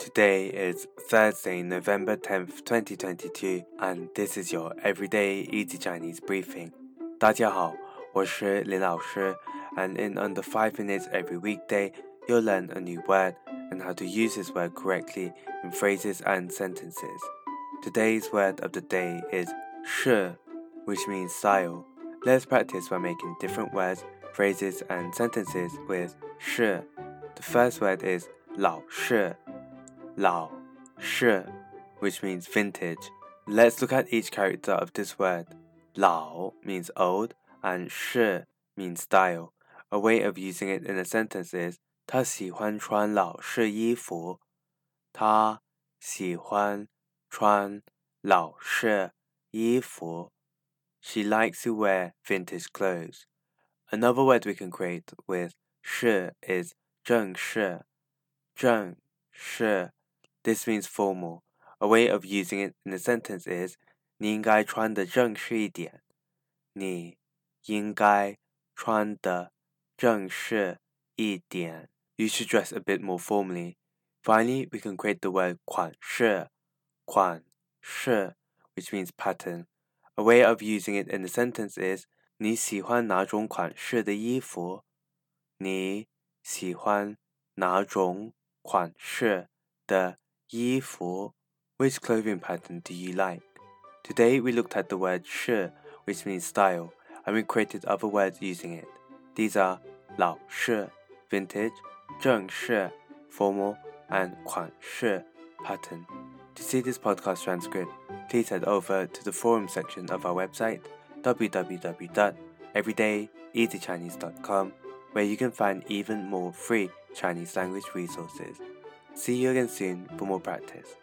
Today is Thursday, November 10th, 2022, and this is your everyday easy Chinese briefing. 大家好，我式林老师，and in under 5 minutes every weekday, you'll learn a new word and how to use this word correctly in phrases and sentences. Today's word of the day is 式, which means style. Let's practice by making different words, phrases and sentences with 是. The first word is 老式 Lao, Shi, which means vintage. Let's look at each character of this word. Lao means old and Shi means style. A way of using it in a sentence is 他喜欢穿老式衣服。他喜欢穿老式衣服。She likes to wear vintage clothes. Another word we can create with 式 is 正式。正式 this means formal. A way of using it in a sentence is 你应该穿的正式一点。你应该穿的正式一点。You should dress a bit more formally. Finally, we can create the word 款式,款式, which means pattern. A way of using it in a sentence is 你喜欢哪种款式的衣服？你喜欢哪种款式的 Year 4. Which clothing pattern do you like? Today we looked at the word shi, which means style, and we created other words using it. These are lao shi, vintage, zheng shi, formal, and kuan shi, pattern. To see this podcast transcript, please head over to the forum section of our website, www.everydayeasychinese.com, where you can find even more free Chinese language resources. See you again soon for more practice.